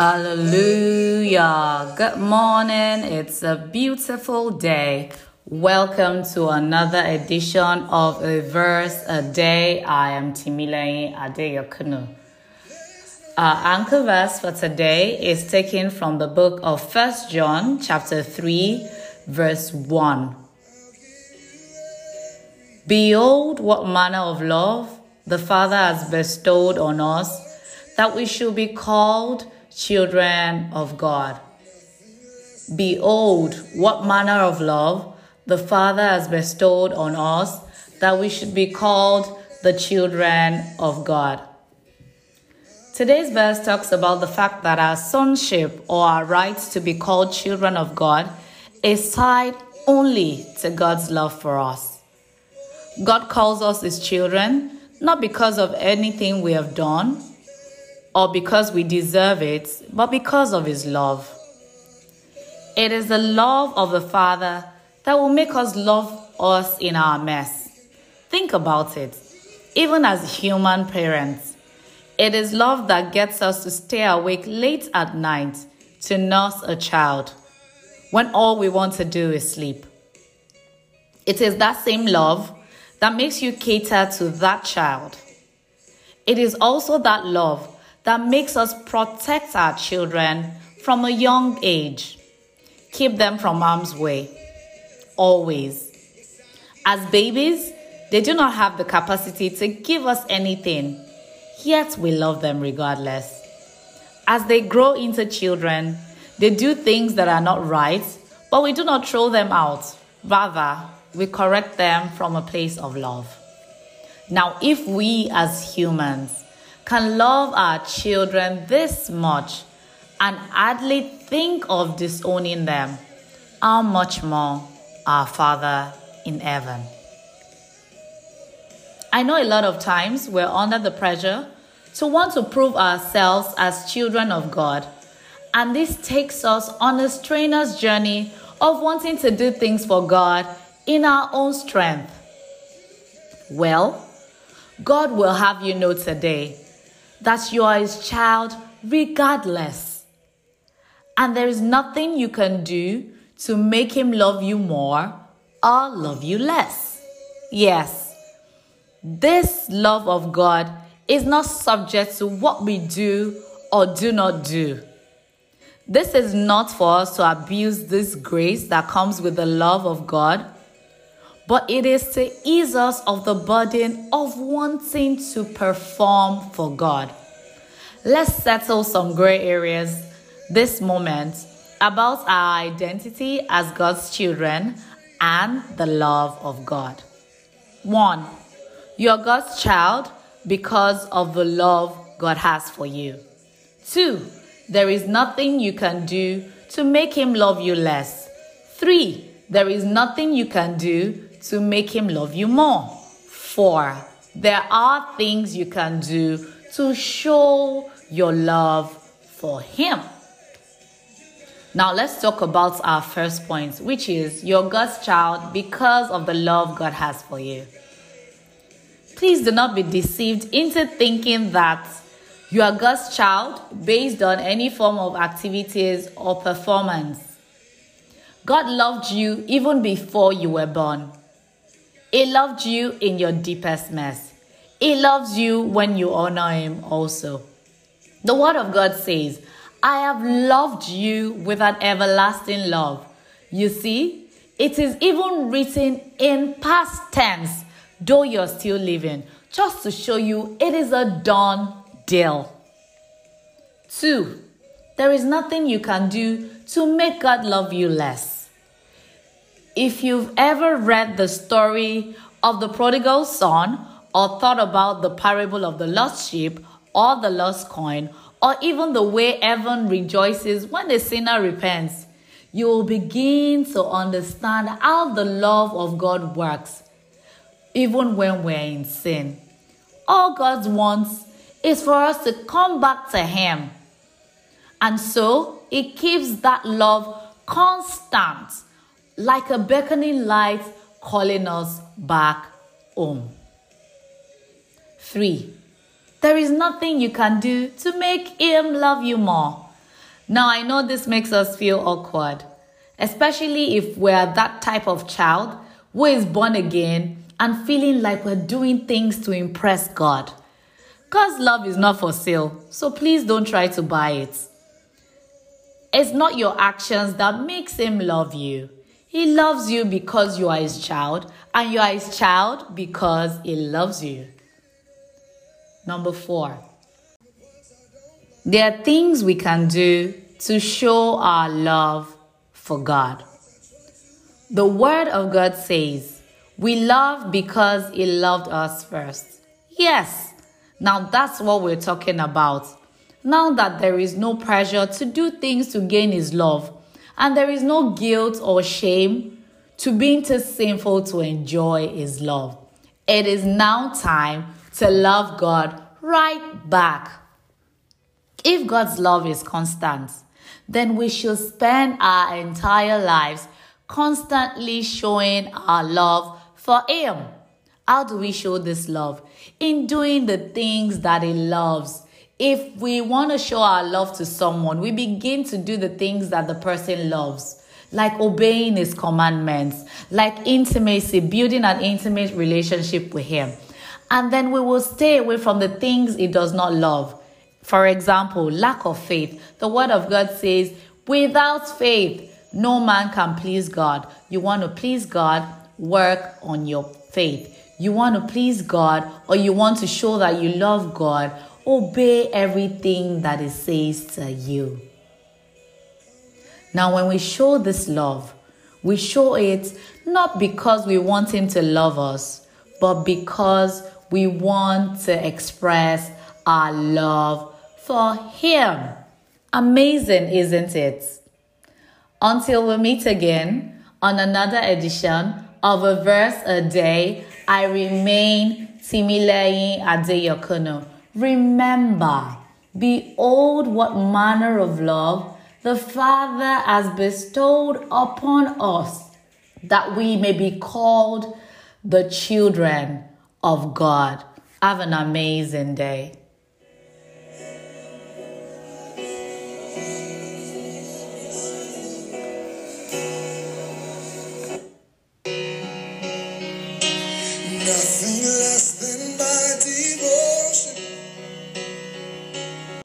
Hallelujah. Good morning. It's a beautiful day. Welcome to another edition of A Verse a Day. I am Timileyin Adeyokunu. Our anchor verse for today is taken from the book of First John, chapter 3, verse 1. Behold, what manner of love the Father has bestowed on us that we should be called children of God. Behold, what manner of love the Father has bestowed on us that we should be called the children of God. Today's verse talks about the fact that our sonship or our right to be called children of God is tied only to God's love for us. God calls us his children not because of anything we have done or because we deserve it, but because of His love. It is the love of the Father that will make us love us in our mess. Think about it. Even as human parents, it is love that gets us to stay awake late at night to nurse a child when all we want to do is sleep. It is that same love that makes you cater to that child. It is also that love that makes us protect our children from a young age. Keep them from harm's way. Always. As babies, they do not have the capacity to give us anything, yet we love them regardless. As they grow into children, they do things that are not right, but we do not throw them out. Rather, we correct them from a place of love. Now, if we as humans can love our children this much and hardly think of disowning them, how much more our Father in heaven? I know a lot of times we're under the pressure to want to prove ourselves as children of God, and this takes us on a strenuous journey of wanting to do things for God in our own strength. Well, God will have you know today that you are his child regardless. And there is nothing you can do to make him love you more or love you less. Yes, this love of God is not subject to what we do or do not do. This is not for us to abuse this grace that comes with the love of God, but it is to ease us of the burden of wanting to perform for God. Let's settle some gray areas this moment about our identity as God's children and the love of God. One, you're God's child because of the love God has for you. Two, there is nothing you can do to make him love you less. Three, there is nothing you can do to make him love you more. Four, there are things you can do to show your love for Him. Now, let's talk about our first point, which is you're God's child because of the love God has for you. Please do not be deceived into thinking that you are God's child based on any form of activities or performance. God loved you even before you were born. He loved you in your deepest mess. He loves you when you honor Him also. The Word of God says, I have loved you with an everlasting love. You see, it is even written in past tense, though you're still living, just to show you it is a done deal. Two, there is nothing you can do to make God love you less. If you've ever read the story of the prodigal son or thought about the parable of the lost sheep or the lost coin or even the way heaven rejoices when a sinner repents, you will begin to understand how the love of God works, even when we're in sin. All God wants is for us to come back to Him. And so He keeps that love constant, like a beckoning light calling us back home. Three, there is nothing you can do to make him love you more. Now, I know this makes us feel awkward, especially if we're that type of child who is born again and feeling like we're doing things to impress God. God's love is not for sale, so please don't try to buy it. It's not your actions that makes him love you. He loves you because you are his child, and you are his child because he loves you. Number four, there are things we can do to show our love for God. The Word of God says, We love because He loved us first. Yes, now that's what we're talking about. Now that there is no pressure to do things to gain His love, and there is no guilt or shame to being too sinful to enjoy His love, it is now time to love God right back. If God's love is constant, then we should spend our entire lives constantly showing our love for Him. How do we show this love? In doing the things that He loves. If we want to show our love to someone, we begin to do the things that the person loves, like obeying His commandments, like intimacy, building an intimate relationship with Him. And then we will stay away from the things He does not love. For example, lack of faith. The Word of God says, without faith, no man can please God. You want to please God, work on your faith. You want to please God or you want to show that you love God, obey everything that it says to you. Now, when we show this love, we show it not because we want Him to love us, but because we want to express our love for Him. Amazing, isn't it? Until we meet again on another edition of A Verse a Day, I remain Timileyin Adeyokono. Remember, behold what manner of love the Father has bestowed upon us, that we may be called the children of God. Have an amazing day.